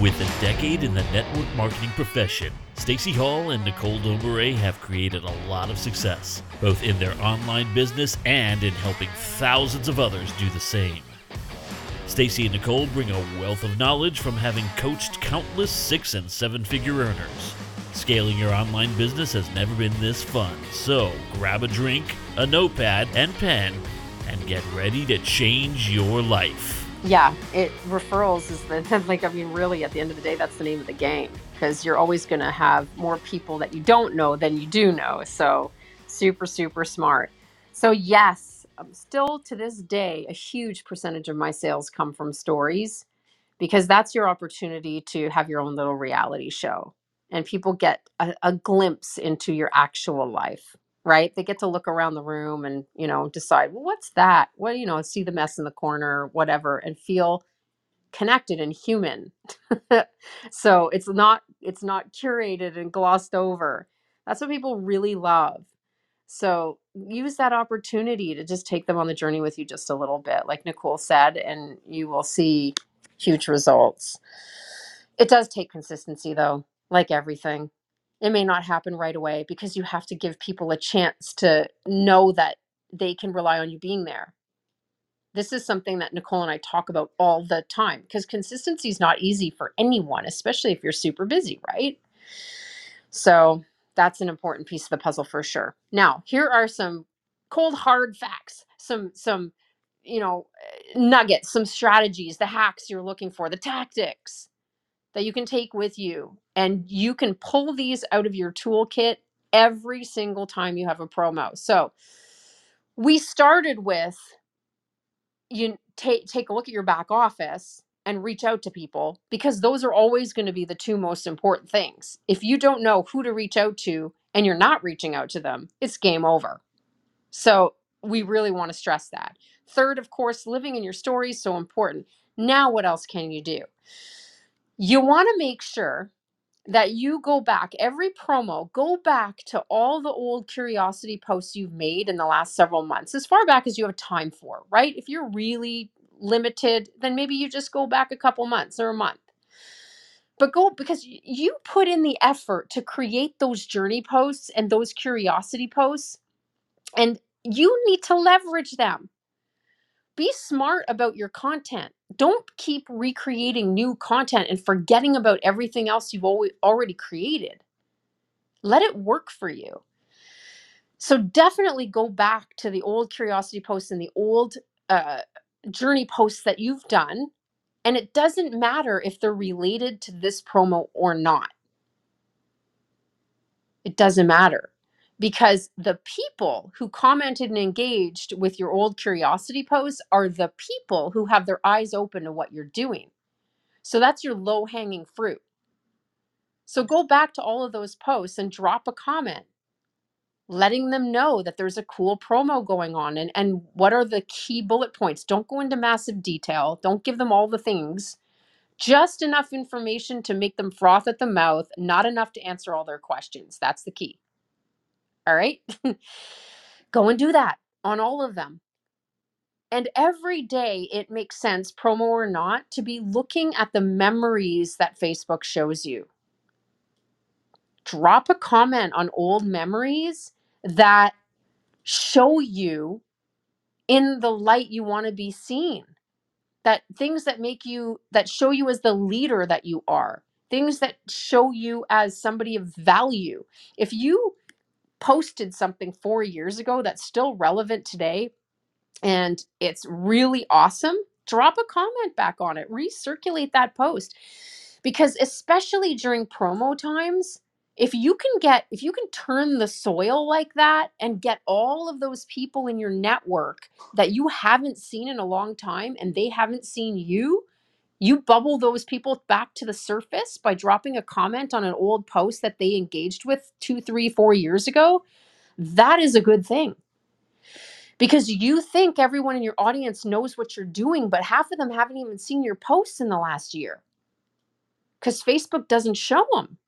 With a decade in the network marketing profession, Stacy Hall and Nicole Domeray have created a lot of success, both in their online business and in helping thousands of others do the same. Stacy and Nicole bring a wealth of knowledge from having coached countless six and seven figure earners. Scaling your online business has never been this fun, so grab a drink, a notepad, and pen, and get ready to change your life. Yeah, it referrals is the like I mean really at the end of the day that's the name of the game because you're always going to have more people that you don't know than you do know. So super super smart. So yes, um, still to this day a huge percentage of my sales come from stories because that's your opportunity to have your own little reality show and people get a, a glimpse into your actual life right? They get to look around the room and you know decide well what's that? What you know see the mess in the corner whatever and feel connected and human. So it's not it's not curated and glossed over. That's what people really love. So use that opportunity to just take them on the journey with you just a little bit like nicole said and you will see huge results. It does take consistency, though, like everything. It may not happen right away because you have to give people a chance to know that they can rely on you being there. This is something that Nicole and I talk about all the time because consistency is not easy for anyone, especially if you're super busy, right? So that's an important piece of the puzzle for sure. Now, here are some cold hard facts, some some you know nuggets, some strategies, the hacks you're looking for, the tactics that you can take with you. And you can pull these out of your toolkit every single time you have a promo. So we started with you take take a look at your back office and reach out to people because those are always going to be the two most important things. If you don't know who to reach out to and you're not reaching out to them, it's game over. So we really want to stress that. Third, of course, living in your story is so important. Now, what else can you do? You want to make sure that you go back every promo, go back to all the old curiosity posts you've made in the last several months, as far back as you have time for, right? If you're really limited, then maybe you just go back a couple months or a month. But go because you put in the effort to create those journey posts and those curiosity posts, and you need to leverage them be smart about your content. Don't keep recreating new content and forgetting about everything else you've already created. Let it work for you. So definitely go back to the old curiosity posts and the old uh, journey posts that you've done. And it doesn't matter if they're related to this promo or not. It doesn't matter because the people who commented and engaged with your old curiosity posts are the people who have their eyes open to what you're doing. So that's your low hanging fruit. So go back to all of those posts and drop a comment, letting them know that there's a cool promo going on and, and what are the key bullet points. Don't go into massive detail, don't give them all the things. Just enough information to make them froth at the mouth, not enough to answer all their questions. That's the key. All right. Go and do that on all of them. And every day it makes sense, promo or not, to be looking at the memories that Facebook shows you. Drop a comment on old memories that show you in the light you want to be seen. That things that make you, that show you as the leader that you are, things that show you as somebody of value. If you posted something four years ago that's still relevant today and it's really awesome, drop a comment back on it, recirculate that post. Because especially during promo times, if you can get, if you can turn the soil like that and get all of those people in your network that you haven't seen in a long time and they haven't seen you, you bubble those people back to the surface by dropping a comment on an old post that they engaged with two, three, four years ago. That is a good thing because you think everyone in your audience knows what you're doing, but half of them haven't even seen your posts in the last year because Facebook doesn't show them.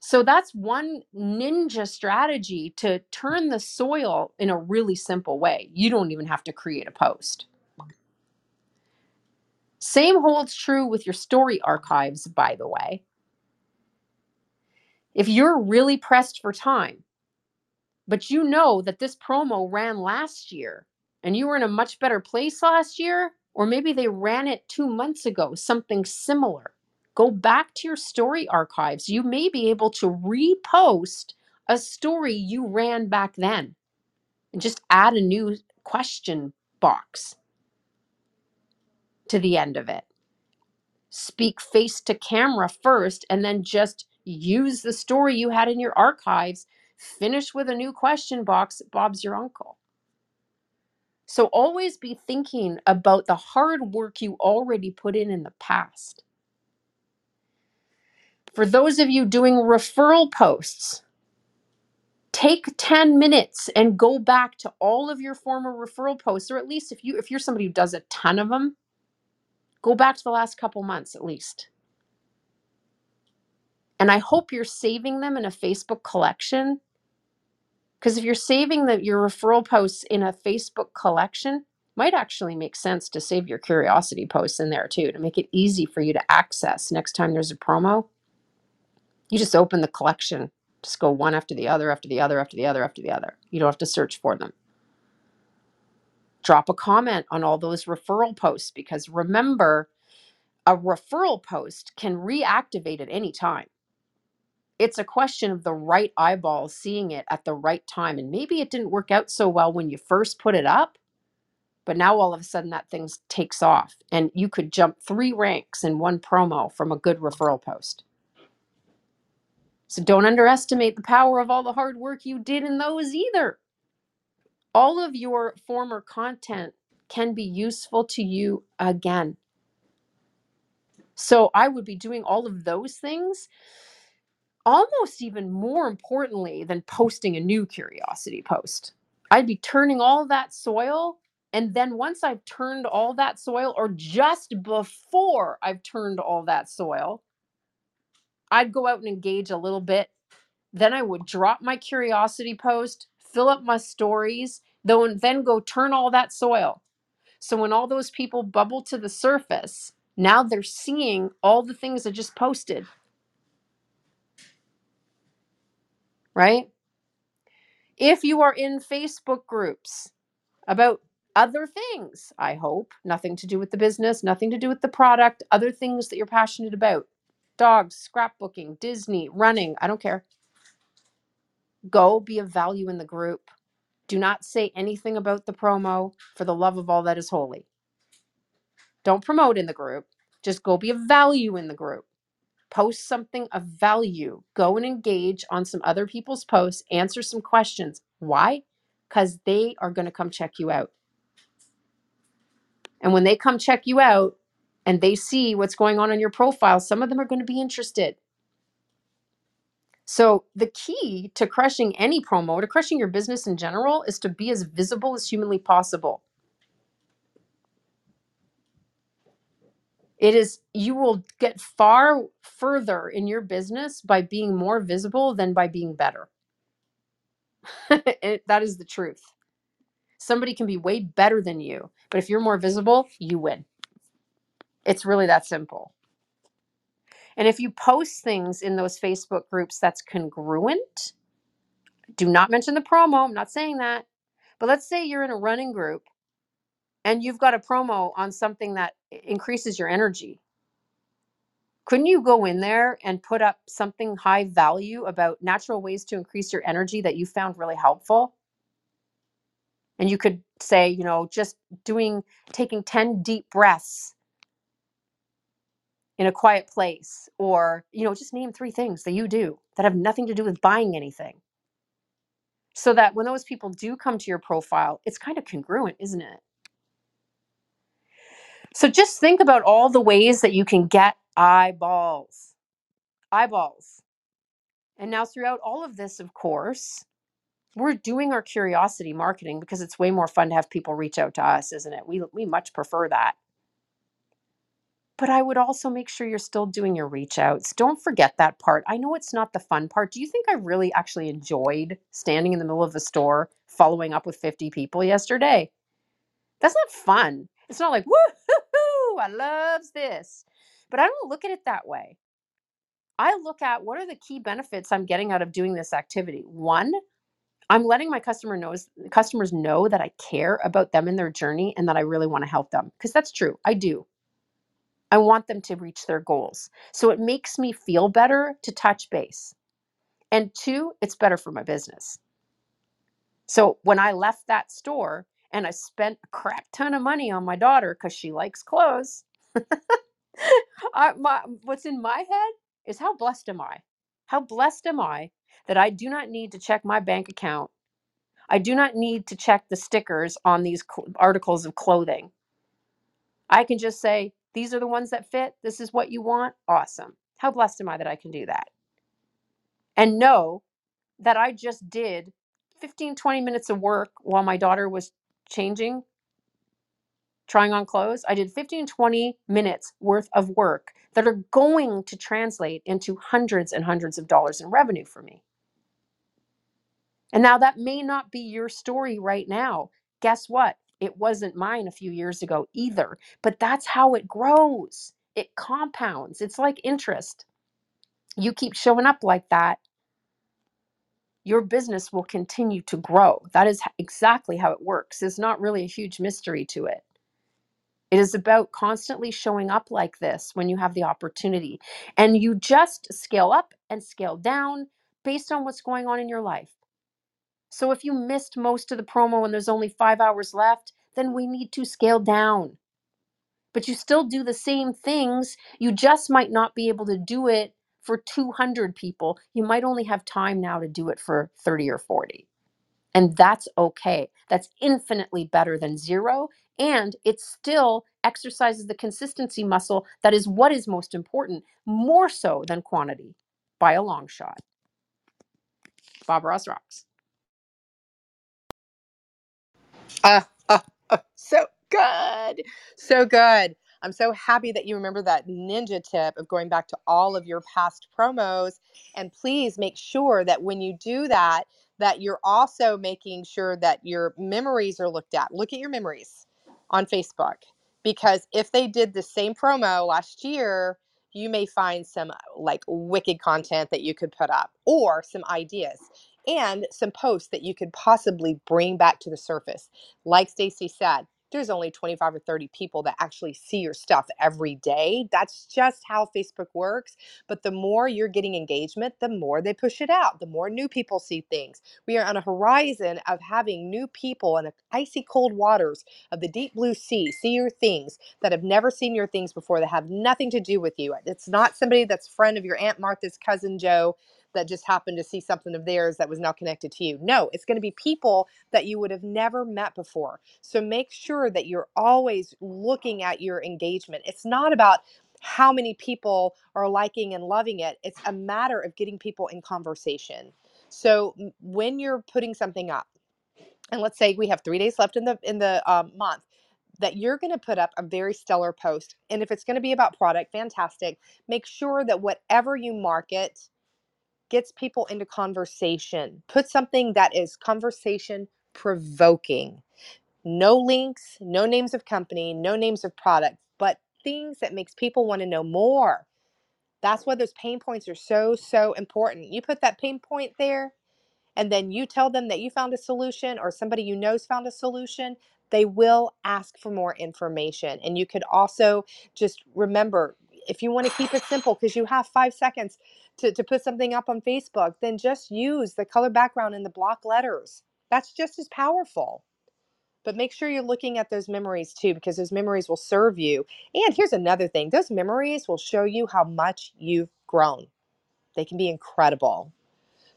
So that's one ninja strategy to turn the soil in a really simple way. You don't even have to create a post. Same holds true with your story archives, by the way. If you're really pressed for time, but you know that this promo ran last year and you were in a much better place last year, or maybe they ran it two months ago, something similar. Go back to your story archives. You may be able to repost a story you ran back then and just add a new question box to the end of it. Speak face to camera first and then just use the story you had in your archives. Finish with a new question box. Bob's your uncle. So always be thinking about the hard work you already put in in the past. For those of you doing referral posts, take 10 minutes and go back to all of your former referral posts or at least if you if you're somebody who does a ton of them, go back to the last couple months at least. And I hope you're saving them in a Facebook collection because if you're saving the, your referral posts in a Facebook collection, might actually make sense to save your curiosity posts in there too to make it easy for you to access next time there's a promo. You just open the collection, just go one after the other, after the other, after the other, after the other. You don't have to search for them. Drop a comment on all those referral posts because remember, a referral post can reactivate at any time. It's a question of the right eyeball seeing it at the right time. And maybe it didn't work out so well when you first put it up, but now all of a sudden that thing takes off and you could jump three ranks in one promo from a good referral post. So don't underestimate the power of all the hard work you did in those either. All of your former content can be useful to you again. So I would be doing all of those things almost even more importantly than posting a new curiosity post. I'd be turning all that soil. And then once I've turned all that soil, or just before I've turned all that soil, I'd go out and engage a little bit. Then I would drop my curiosity post, fill up my stories, though, and then go turn all that soil. So when all those people bubble to the surface, now they're seeing all the things I just posted, right? If you are in Facebook groups about other things, I hope, nothing to do with the business, nothing to do with the product, other things that you're passionate about dogs, scrapbooking, Disney, running, I don't care. Go be of value in the group. Do not say anything about the promo for the love of all that is holy. Don't promote in the group. Just go be of value in the group. Post something of value. Go and engage on some other people's posts. Answer some questions. Why? Because they are going to come check you out. And when they come check you out and they see what's going on in your profile, some of them are going to be interested. So, the key to crushing any promo, to crushing your business in general, is to be as visible as humanly possible. It is, you will get far further in your business by being more visible than by being better. It- that is the truth. Somebody can be way better than you, but if you're more visible, you win. It's really that simple. And if you post things in those Facebook groups that's congruent, do not mention the promo. I'm not saying that. But let's say you're in a running group and you've got a promo on something that increases your energy. Couldn't you go in there and put up something high value about natural ways to increase your energy that you found really helpful? And you could say, you know, just doing, taking 10 deep breaths in a quiet place, or, you know, just name three things that you do that have nothing to do with buying anything. So that when those people do come to your profile, it's kind of congruent, isn't it? So just think about all the ways that you can get eyeballs. Eyeballs. And now, throughout all of this, of course, we're doing our curiosity marketing because it's way more fun to have people reach out to us, isn't it? We, we much prefer that. But I would also make sure you're still doing your reach outs. Don't forget that part. I know it's not the fun part. Do you think I really actually enjoyed standing in the middle of the store following up with 50 people yesterday? That's not fun. It's not like, woo Woo, I loves this. But I don't look at it that way. I look at what are the key benefits I'm getting out of doing this activity. One, I'm letting my customer knows customers know that I care about them and their journey and that I really want to help them because that's true. I do. I want them to reach their goals. So it makes me feel better to touch base. And two, it's better for my business. So when I left that store and I spent a crap ton of money on my daughter because she likes clothes, I, my, what's in my head is how blessed am I? How blessed am I that I do not need to check my bank account? I do not need to check the stickers on these cl- articles of clothing. I can just say, these are the ones that fit. This is what you want. Awesome. How blessed am I that I can do that? And know that I just did 15, 20 minutes of work while my daughter was changing, trying on clothes. I did 15, 20 minutes worth of work that are going to translate into hundreds and hundreds of dollars in revenue for me. And now that may not be your story right now. Guess what? It wasn't mine a few years ago either, but that's how it grows. It compounds. It's like interest. You keep showing up like that, your business will continue to grow. That is exactly how it works. It's not really a huge mystery to it. It is about constantly showing up like this when you have the opportunity. And you just scale up and scale down based on what's going on in your life. So if you missed most of the promo and there's only five hours left, then we need to scale down. But you still do the same things. You just might not be able to do it for 200 people. You might only have time now to do it for 30 or 40. And that's okay. That's infinitely better than zero. And it still exercises the consistency muscle that is what is most important, more so than quantity by a long shot. Bob Ross rocks. So good. So good. I'm so happy that you remember that ninja tip of going back to all of your past promos. And please make sure that when you do that, that you're also making sure that your memories are looked at. Look at your memories on Facebook because if they did the same promo last year, you may find some like wicked content that you could put up or some ideas and some posts that you could possibly bring back to the surface like Stacy said, there's only 25 or 30 people that actually see your stuff every day. That's just how Facebook works. But the more you're getting engagement, the more they push it out, the more new people see things. We are on a horizon of having new people in the icy cold waters of the deep blue sea see your things that have never seen your things before that have nothing to do with you. It's not somebody that's friend of your Aunt Martha's cousin Joe that just happened to see something of theirs that was now connected to you. No, it's going to be people that you would have never met before. So make sure that you're always looking at your engagement. It's not about how many people are liking and loving it, it's a matter of getting people in conversation. So when you're putting something up, and let's say we have three days left in the in the um, month that you're going to put up a very stellar post and if it's going to be about product fantastic make sure that whatever you market gets people into conversation. Put something that is conversation provoking. No links, no names of company, no names of product, but things that makes people want to know more. That's why those pain points are so so important. You put that pain point there, and then you tell them that you found a solution or somebody you know's found a solution, they will ask for more information. And you could also just remember if you want to keep it simple because you have five seconds to, to put something up on Facebook, then just use the color background and the block letters. That's just as powerful. But make sure you're looking at those memories too, because those memories will serve you. And here's another thing those memories will show you how much you've grown. They can be incredible.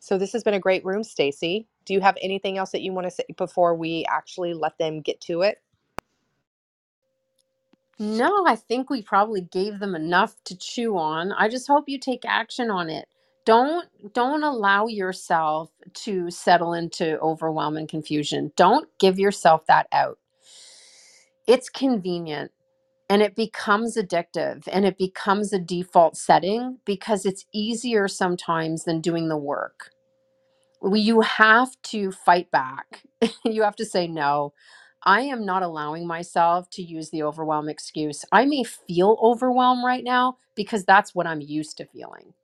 So this has been a great room, Stacy. Do you have anything else that you want to say before we actually let them get to it? No, I think we probably gave them enough to chew on. I just hope you take action on it. Don't don't allow yourself to settle into overwhelm and confusion. Don't give yourself that out. It's convenient and it becomes addictive and it becomes a default setting because it's easier sometimes than doing the work. You have to fight back. you have to say no. I am not allowing myself to use the overwhelm excuse. I may feel overwhelmed right now because that's what I'm used to feeling.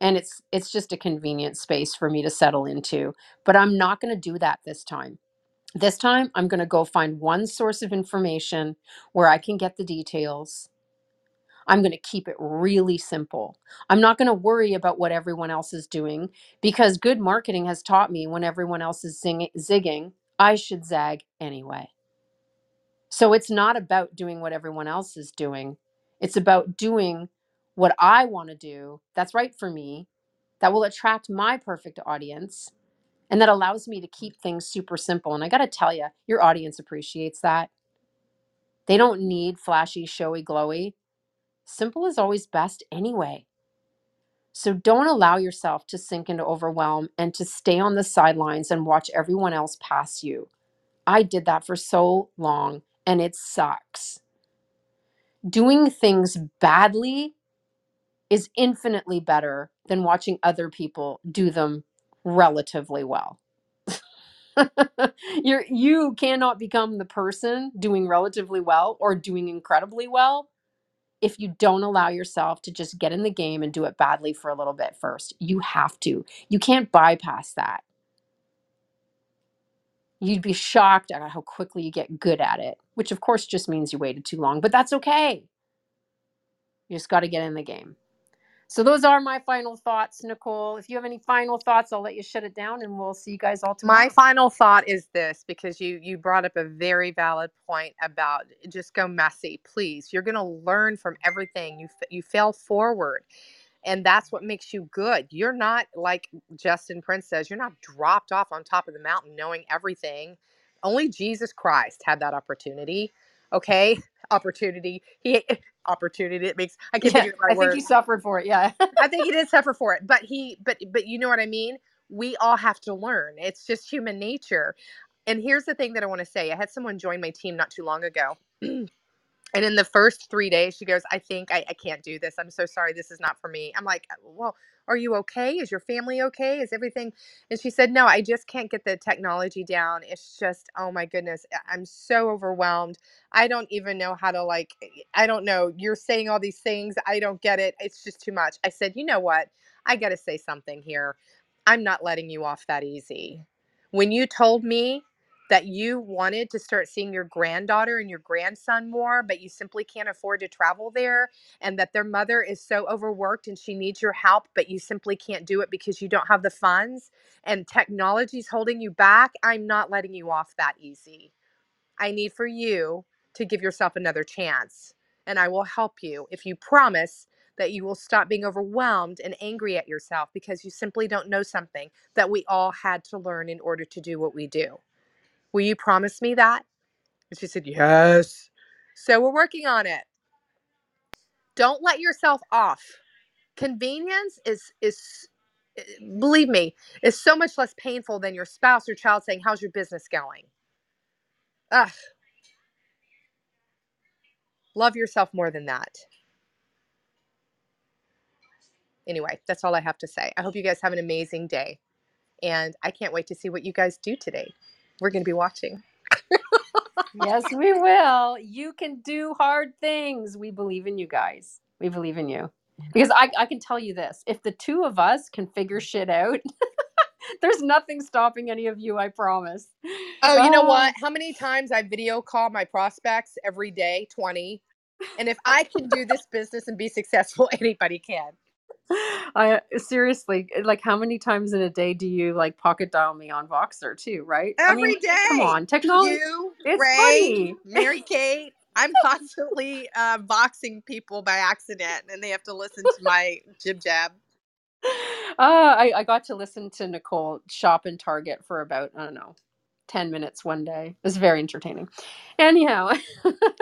And it's it's just a convenient space for me to settle into, but I'm not going to do that this time. This time I'm going to go find one source of information where I can get the details. I'm going to keep it really simple. I'm not going to worry about what everyone else is doing because good marketing has taught me when everyone else is zing- zigging, I should zag anyway. So it's not about doing what everyone else is doing. It's about doing what I want to do that's right for me, that will attract my perfect audience, and that allows me to keep things super simple. And I got to tell you, your audience appreciates that. They don't need flashy, showy, glowy. Simple is always best anyway. So don't allow yourself to sink into overwhelm and to stay on the sidelines and watch everyone else pass you. I did that for so long and it sucks. Doing things badly is infinitely better than watching other people do them relatively well. You're you cannot become the person doing relatively well or doing incredibly well if you don't allow yourself to just get in the game and do it badly for a little bit first. You have to. You can't bypass that. You'd be shocked at how quickly you get good at it, which of course just means you waited too long, but that's okay. You just got to get in the game. So those are my final thoughts, Nicole. If you have any final thoughts, I'll let you shut it down and we'll see you guys all tomorrow. My final thought is this because you you brought up a very valid point about just go messy, please. You're going to learn from everything. You you fail forward. And that's what makes you good. You're not like Justin Prince says, you're not dropped off on top of the mountain knowing everything. Only Jesus Christ had that opportunity. Okay? Opportunity. He opportunity. It makes I can't yeah, think of the right I think word. you suffered for it. Yeah. I think he did suffer for it, but he, but, but you know what I mean? We all have to learn. It's just human nature. And here's the thing that I want to say I had someone join my team not too long ago. and in the first three days, she goes, I think I, I can't do this. I'm so sorry. This is not for me. I'm like, well, are you okay? Is your family okay? Is everything? And she said, no, I just can't get the technology down. It's just, oh my goodness, I'm so overwhelmed. I don't even know how to, like, eh, I don't know. You're saying all these things. I don't get it. It's just too much. I said, you know what? I got to say something here. I'm not letting you off that easy. When you told me that you wanted to start seeing your granddaughter and your grandson more, but you simply can't afford to travel there, and that their mother is so overworked and she needs your help, but you simply can't do it because you don't have the funds and technology's holding you back, I'm not letting you off that easy. I need for you to give yourself another chance, and I will help you if you promise that you will stop being overwhelmed and angry at yourself because you simply don't know something that we all had to learn in order to do what we do. Will you promise me that? And she said, Yes. So we're working on it. Don't let yourself off. Convenience is is eh, believe me, is so much less painful than your spouse or child saying, How's your business going? Ugh. Love yourself more than that. Anyway, that's all I have to say. I hope you guys have an amazing day. And I can't wait to see what you guys do today. We're going to be watching. yes, we will. You can do hard things. We believe in you guys. We believe in you. Because I, I can tell you this if the two of us can figure shit out, there's nothing stopping any of you, I promise. Oh, you know Oh. what? How many times I video call my prospects every day? 20. And if I can do this business and be successful, anybody can. I seriously like how many times in a day do you like pocket dial me on Voxer too, right? I mean, day. Come on, technology. You, it's Ray, funny. Mary Kate. I'm constantly uh, Voxing people by accident and they have to listen to my jib jab. Uh, I, I got to listen to Nicole shop in Target for about, I don't know, 10 minutes one day. It was very entertaining. Anyhow,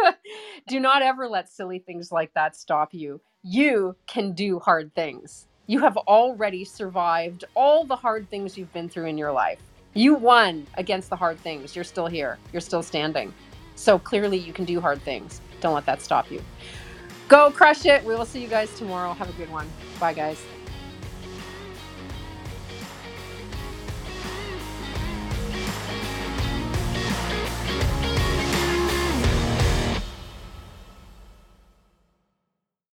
do not ever let silly things like that stop you. You can do hard things. You have already survived all the hard things you've been through in your life. You won against the hard things. You're still here, you're still standing. So clearly, you can do hard things. Don't let that stop you. Go crush it. We will see you guys tomorrow. Have a good one. Bye, guys.